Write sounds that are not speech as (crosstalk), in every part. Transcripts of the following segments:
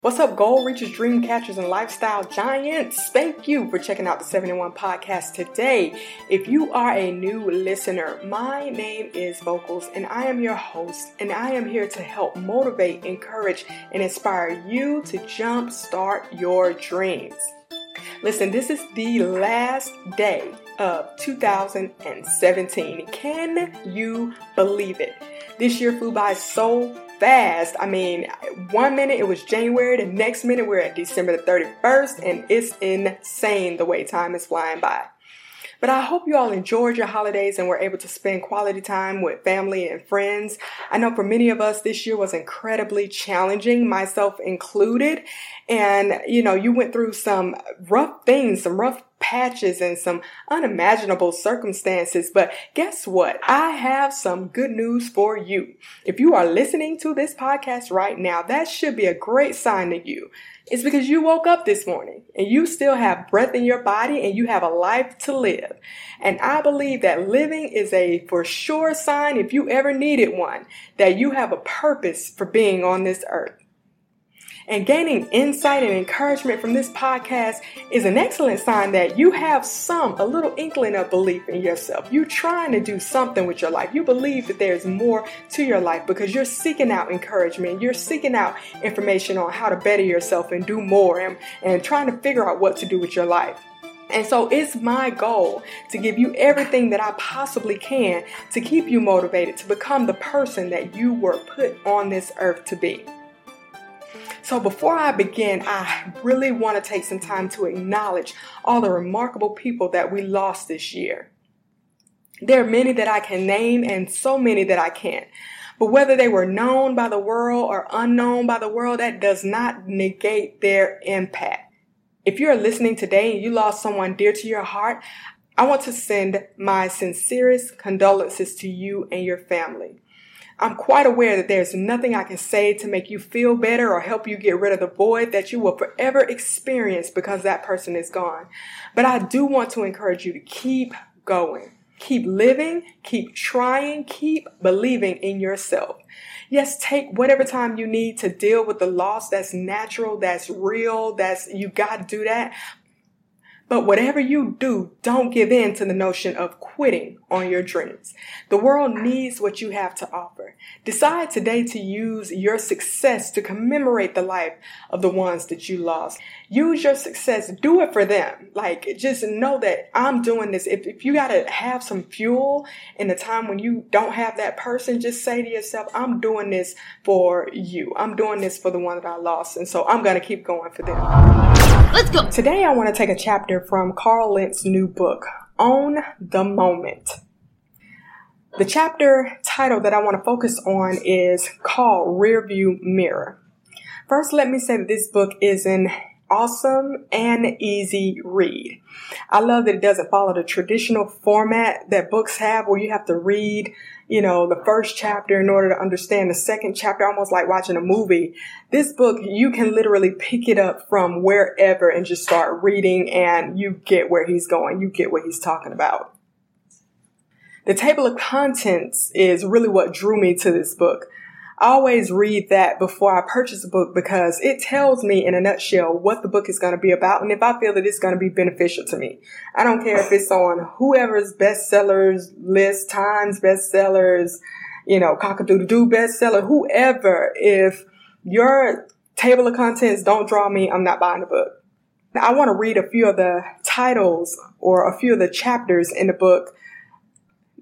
What's up, goal reachers, dream catchers, and lifestyle giants? Thank you for checking out the 71 podcast today. If you are a new listener, my name is Vocals, and I am your host, and I am here to help motivate, encourage, and inspire you to jump start your dreams. Listen, this is the last day of 2017. Can you believe it? This year flew by so fast. I mean, one minute it was January, the next minute we're at December the 31st, and it's insane the way time is flying by. But I hope you all enjoyed your holidays and were able to spend quality time with family and friends. I know for many of us, this year was incredibly challenging, myself included. And, you know, you went through some rough things, some rough patches and some unimaginable circumstances. But guess what? I have some good news for you. If you are listening to this podcast right now, that should be a great sign to you. It's because you woke up this morning and you still have breath in your body and you have a life to live. And I believe that living is a for sure sign, if you ever needed one, that you have a purpose for being on this earth. And gaining insight and encouragement from this podcast is an excellent sign that you have some, a little inkling of belief in yourself. You're trying to do something with your life. You believe that there's more to your life because you're seeking out encouragement. You're seeking out information on how to better yourself and do more and, and trying to figure out what to do with your life. And so it's my goal to give you everything that I possibly can to keep you motivated to become the person that you were put on this earth to be. So before I begin, I really want to take some time to acknowledge all the remarkable people that we lost this year. There are many that I can name and so many that I can't. But whether they were known by the world or unknown by the world, that does not negate their impact. If you're listening today and you lost someone dear to your heart, I want to send my sincerest condolences to you and your family. I'm quite aware that there's nothing I can say to make you feel better or help you get rid of the void that you will forever experience because that person is gone. But I do want to encourage you to keep going. Keep living, keep trying, keep believing in yourself. Yes, take whatever time you need to deal with the loss that's natural, that's real, that's you got to do that. But whatever you do, don't give in to the notion of quitting on your dreams. The world needs what you have to offer. Decide today to use your success to commemorate the life of the ones that you lost. Use your success. Do it for them. Like, just know that I'm doing this. If, if you got to have some fuel in the time when you don't have that person, just say to yourself, I'm doing this for you. I'm doing this for the one that I lost. And so I'm to keep going for them. Let's go. Today I want to take a chapter from Carl Lentz's new book, Own the Moment. The chapter title that I want to focus on is called Rearview Mirror. First, let me say that this book is an awesome and easy read. I love that it doesn't follow the traditional format that books have where you have to read you know, the first chapter in order to understand the second chapter, almost like watching a movie. This book, you can literally pick it up from wherever and just start reading and you get where he's going. You get what he's talking about. The table of contents is really what drew me to this book. Always read that before I purchase a book because it tells me in a nutshell what the book is going to be about and if I feel that it's going to be beneficial to me. I don't care if it's on whoever's bestsellers list, Times bestsellers, you know, Cockadoodle bestseller, whoever. If your table of contents don't draw me, I'm not buying the book. I want to read a few of the titles or a few of the chapters in the book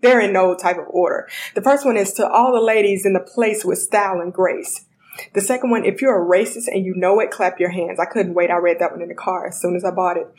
they're in no type of order. The first one is to all the ladies in the place with style and grace. The second one, if you're a racist and you know it, clap your hands. I couldn't wait. I read that one in the car as soon as I bought it.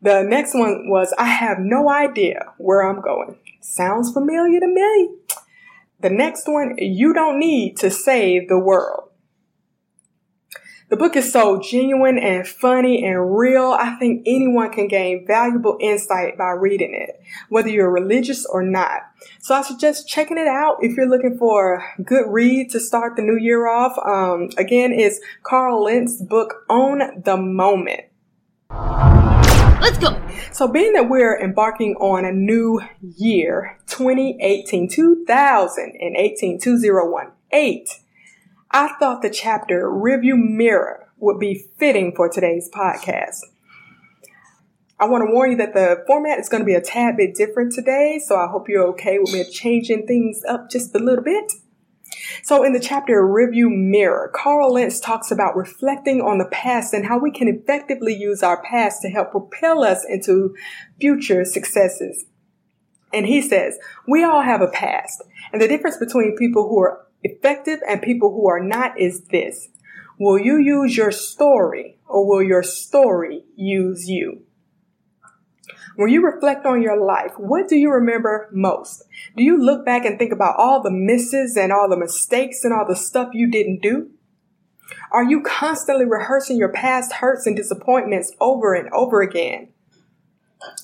The next one was, I have no idea where I'm going. Sounds familiar to me. The next one, you don't need to save the world. The book is so genuine and funny and real. I think anyone can gain valuable insight by reading it, whether you're religious or not. So I suggest checking it out if you're looking for a good read to start the new year off. Um, again, it's Carl Lentz's book, Own the Moment. Let's go. So, being that we're embarking on a new year, 2018, 2018, 2018, I thought the chapter Rearview Mirror would be fitting for today's podcast. I want to warn you that the format is going to be a tad bit different today, so I hope you're okay with me changing things up just a little bit. So, in the chapter Rearview Mirror, Carl Lentz talks about reflecting on the past and how we can effectively use our past to help propel us into future successes. And he says, we all have a past. And the difference between people who are effective and people who are not is this. Will you use your story or will your story use you? When you reflect on your life, what do you remember most? Do you look back and think about all the misses and all the mistakes and all the stuff you didn't do? Are you constantly rehearsing your past hurts and disappointments over and over again?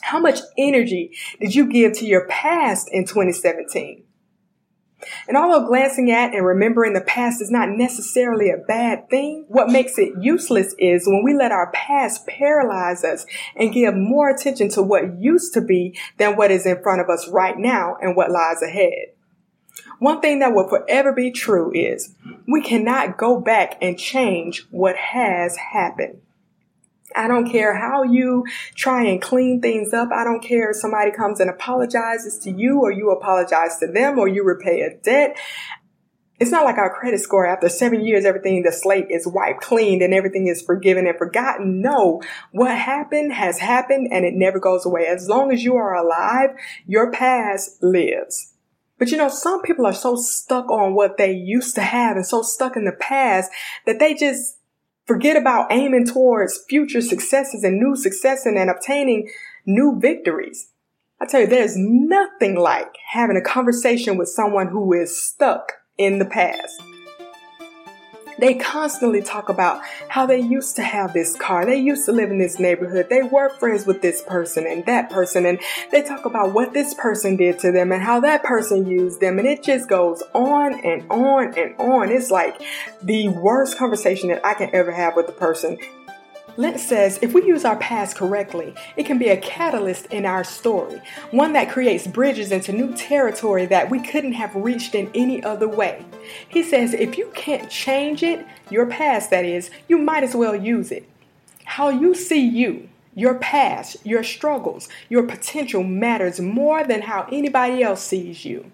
How much energy did you give to your past in 2017? And although glancing at and remembering the past is not necessarily a bad thing, what makes it useless is when we let our past paralyze us and give more attention to what used to be than what is in front of us right now and what lies ahead. One thing that will forever be true is we cannot go back and change what has happened. I don't care how you try and clean things up. I don't care if somebody comes and apologizes to you or you apologize to them or you repay a debt. It's not like our credit score after seven years, everything, the slate is wiped clean and everything is forgiven and forgotten. No, what happened has happened and it never goes away. As long as you are alive, your past lives. But you know, some people are so stuck on what they used to have and so stuck in the past that they just Forget about aiming towards future successes and new success and, and obtaining new victories. I tell you, there's nothing like having a conversation with someone who is stuck in the past. They constantly talk about how they used to have this car. They used to live in this neighborhood. They were friends with this person and that person. And they talk about what this person did to them and how that person used them. And it just goes on and on and on. It's like the worst conversation that I can ever have with a person. Lentz says if we use our past correctly, it can be a catalyst in our story, one that creates bridges into new territory that we couldn't have reached in any other way. He says if you can't change it, your past that is, you might as well use it. How you see you, your past, your struggles, your potential matters more than how anybody else sees you.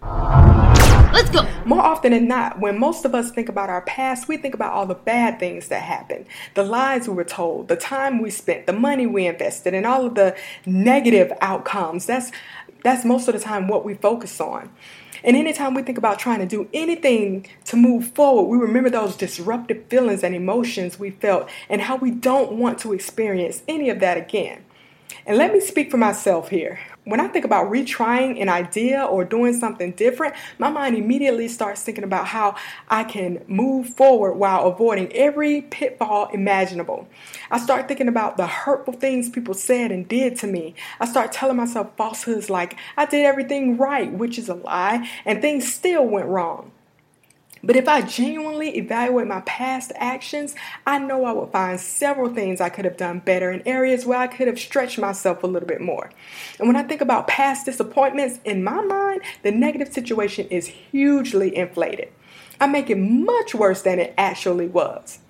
Let's go. More often than not, when most of us think about our past, we think about all the bad things that happened, the lies we were told, the time we spent, the money we invested, and all of the negative outcomes. That's that's most of the time what we focus on. And anytime we think about trying to do anything to move forward, we remember those disruptive feelings and emotions we felt and how we don't want to experience any of that again. And let me speak for myself here. When I think about retrying an idea or doing something different, my mind immediately starts thinking about how I can move forward while avoiding every pitfall imaginable. I start thinking about the hurtful things people said and did to me. I start telling myself falsehoods like I did everything right, which is a lie, and things still went wrong. But if I genuinely evaluate my past actions, I know I will find several things I could have done better in areas where I could have stretched myself a little bit more. And when I think about past disappointments, in my mind, the negative situation is hugely inflated. I make it much worse than it actually was.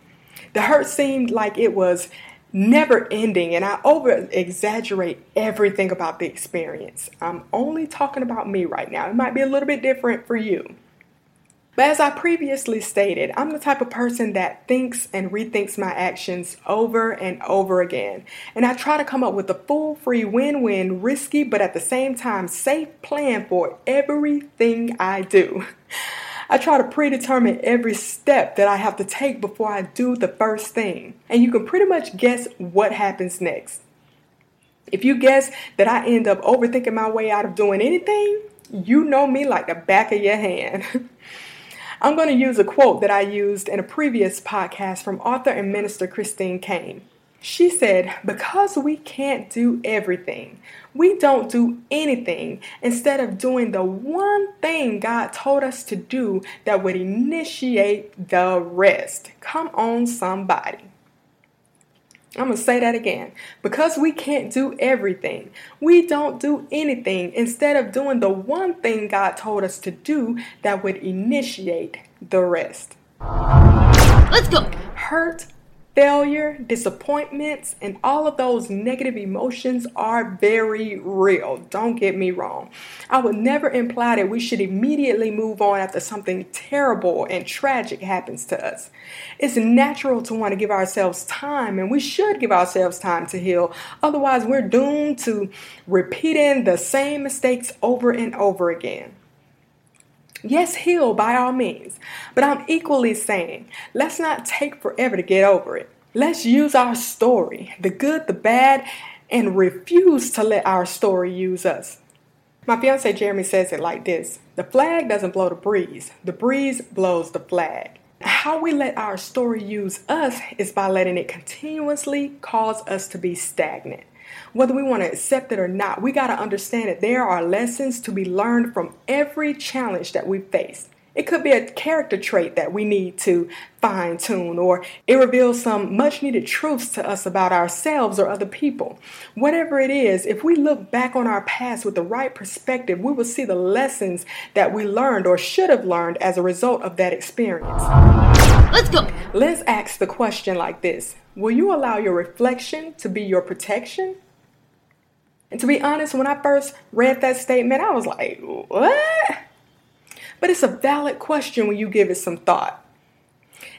The hurt seemed like it was never ending, and I over exaggerate everything about the experience. I'm only talking about me right now. It might be a little bit different for you. But as I previously stated, I'm the type of person that thinks and rethinks my actions over and over again. And I try to come up with a full free win win, risky, but at the same time safe plan for everything I do. (laughs) I try to predetermine every step that I have to take before I do the first thing. And you can pretty much guess what happens next. If you guess that I end up overthinking my way out of doing anything, you know me like the back of your hand. (laughs) I'm going to use a quote that I used in a previous podcast from author and minister Christine Caine. She said, Because we can't do everything, we don't do anything instead of doing the one thing God told us to do that would initiate the rest. Come on, somebody. I'm going to say that again. Because we can't do everything, we don't do anything instead of doing the one thing God told us to do that would initiate the rest. Let's go. Hurt, failure, disappointments, and all of those negative emotions are very real. Don't get me wrong. I would never imply that we should immediately move on after something terrible and tragic happens to us. It's natural to want to give ourselves time, and we should give ourselves time to heal. Otherwise, we're doomed to repeating the same mistakes over and over again. Yes, heal by all means. But I'm equally saying, let's not take forever to get over it. Let's use our story, the good, the bad, and refuse to let our story use us. My fiance Jeremy says it like this The flag doesn't blow the breeze, the breeze blows the flag. How we let our story use us is by letting it continuously cause us to be stagnant whether we want to accept it or not, we got to understand that there are lessons to be learned from every challenge that we face. It could be a character trait that we need to fine tune, or it reveals some much needed truths to us about ourselves or other people. Whatever it is, if we look back on our past with the right perspective, we will see the lessons that we learned or should have learned as a result of that experience. Let's go. Let's ask the question like this Will you allow your reflection to be your protection? And to be honest, when I first read that statement, I was like, what? But it's a valid question when you give it some thought.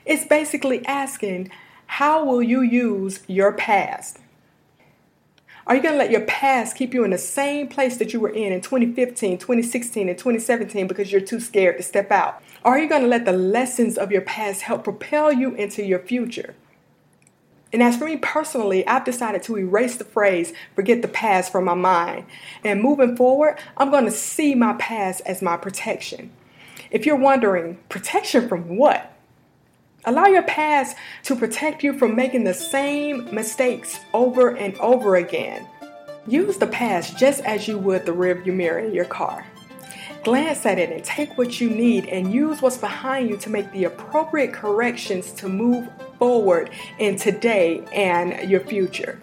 It's basically asking, how will you use your past? Are you going to let your past keep you in the same place that you were in in 2015, 2016, and 2017 because you're too scared to step out? Or are you going to let the lessons of your past help propel you into your future? And as for me personally, I've decided to erase the phrase forget the past from my mind. And moving forward, I'm going to see my past as my protection. If you're wondering, protection from what? Allow your past to protect you from making the same mistakes over and over again. Use the past just as you would the rearview mirror in your car. Glance at it and take what you need and use what's behind you to make the appropriate corrections to move forward in today and your future.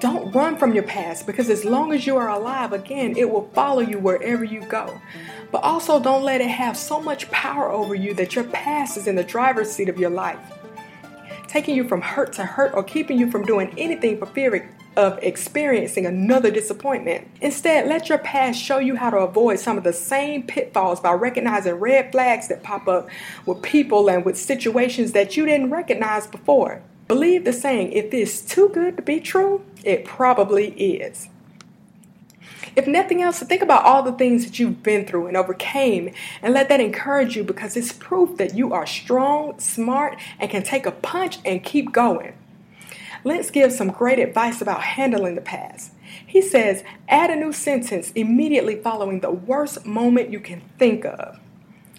Don't run from your past because as long as you are alive, again, it will follow you wherever you go. But also don't let it have so much power over you that your past is in the driver's seat of your life, taking you from hurt to hurt or keeping you from doing anything for fear of experiencing another disappointment. Instead, let your past show you how to avoid some of the same pitfalls by recognizing red flags that pop up with people and with situations that you didn't recognize before. Believe the saying, if it's too good to be true, it probably is. If nothing else, think about all the things that you've been through and overcame and let that encourage you because it's proof that you are strong, smart, and can take a punch and keep going. Lentz gives some great advice about handling the past. He says, add a new sentence immediately following the worst moment you can think of.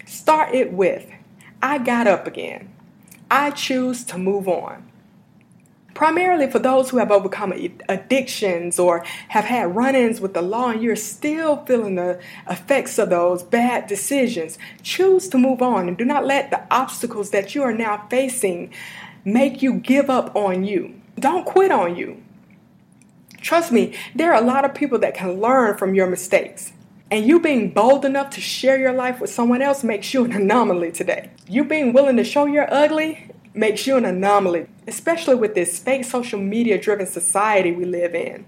Start it with, I got up again. I choose to move on. Primarily for those who have overcome addictions or have had run ins with the law and you're still feeling the effects of those bad decisions, choose to move on and do not let the obstacles that you are now facing make you give up on you. Don't quit on you. Trust me, there are a lot of people that can learn from your mistakes. And you being bold enough to share your life with someone else makes you an anomaly today. You being willing to show your ugly makes you an anomaly, especially with this fake social media driven society we live in.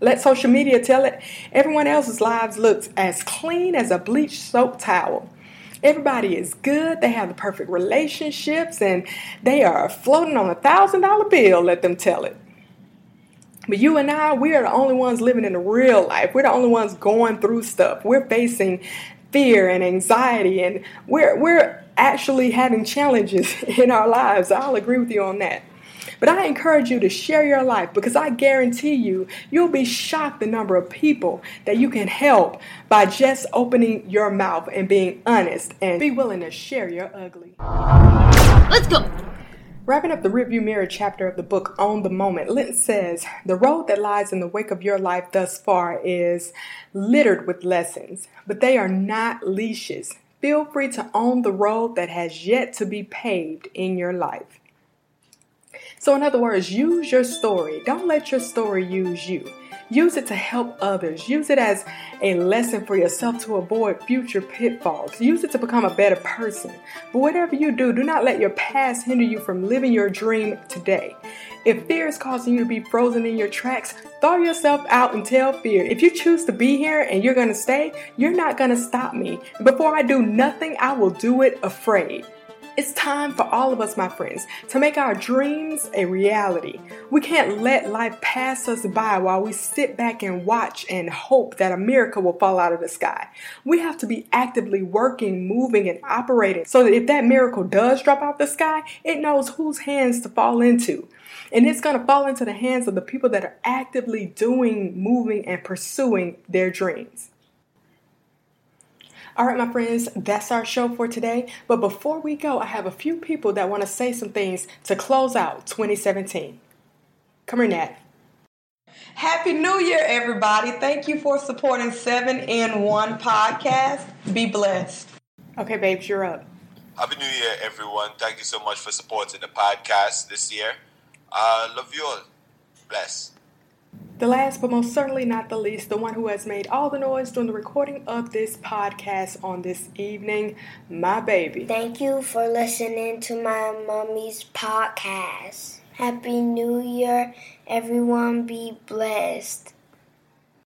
Let social media tell it, everyone else's lives looks as clean as a bleach soaked towel. Everybody is good. They have the perfect relationships and they are floating on a thousand dollar bill, let them tell it. But you and I, we are the only ones living in the real life. We're the only ones going through stuff. We're facing fear and anxiety and we're we're actually having challenges (laughs) in our lives. I'll agree with you on that. But I encourage you to share your life because I guarantee you, you'll be shocked the number of people that you can help by just opening your mouth and being honest and be willing to share your ugly. Let's go. Wrapping up the rearview mirror chapter of the book Own the Moment, Lentz says, The road that lies in the wake of your life thus far is littered with lessons, but they are not leashes. Feel free to own the road that has yet to be paved in your life. So, in other words, use your story. Don't let your story use you. Use it to help others. Use it as a lesson for yourself to avoid future pitfalls. Use it to become a better person. But whatever you do, do not let your past hinder you from living your dream today. If fear is causing you to be frozen in your tracks, throw yourself out and tell fear. If you choose to be here and you're going to stay, you're not going to stop me. Before I do nothing, I will do it afraid. It's time for all of us, my friends, to make our dreams a reality. We can't let life pass us by while we sit back and watch and hope that a miracle will fall out of the sky. We have to be actively working, moving, and operating so that if that miracle does drop out the sky, it knows whose hands to fall into. And it's going to fall into the hands of the people that are actively doing, moving, and pursuing their dreams. All right, my friends, that's our show for today. But before we go, I have a few people that want to say some things to close out 2017. Come here, Nat. Happy New Year, everybody. Thank you for supporting 7 in 1 podcast. Be blessed. Okay, babes, you're up. Happy New Year, everyone. Thank you so much for supporting the podcast this year. Uh, love you all. Bless. The last but most certainly not the least, the one who has made all the noise during the recording of this podcast on this evening, my baby. Thank you for listening to my mommy's podcast. Happy New Year. Everyone be blessed.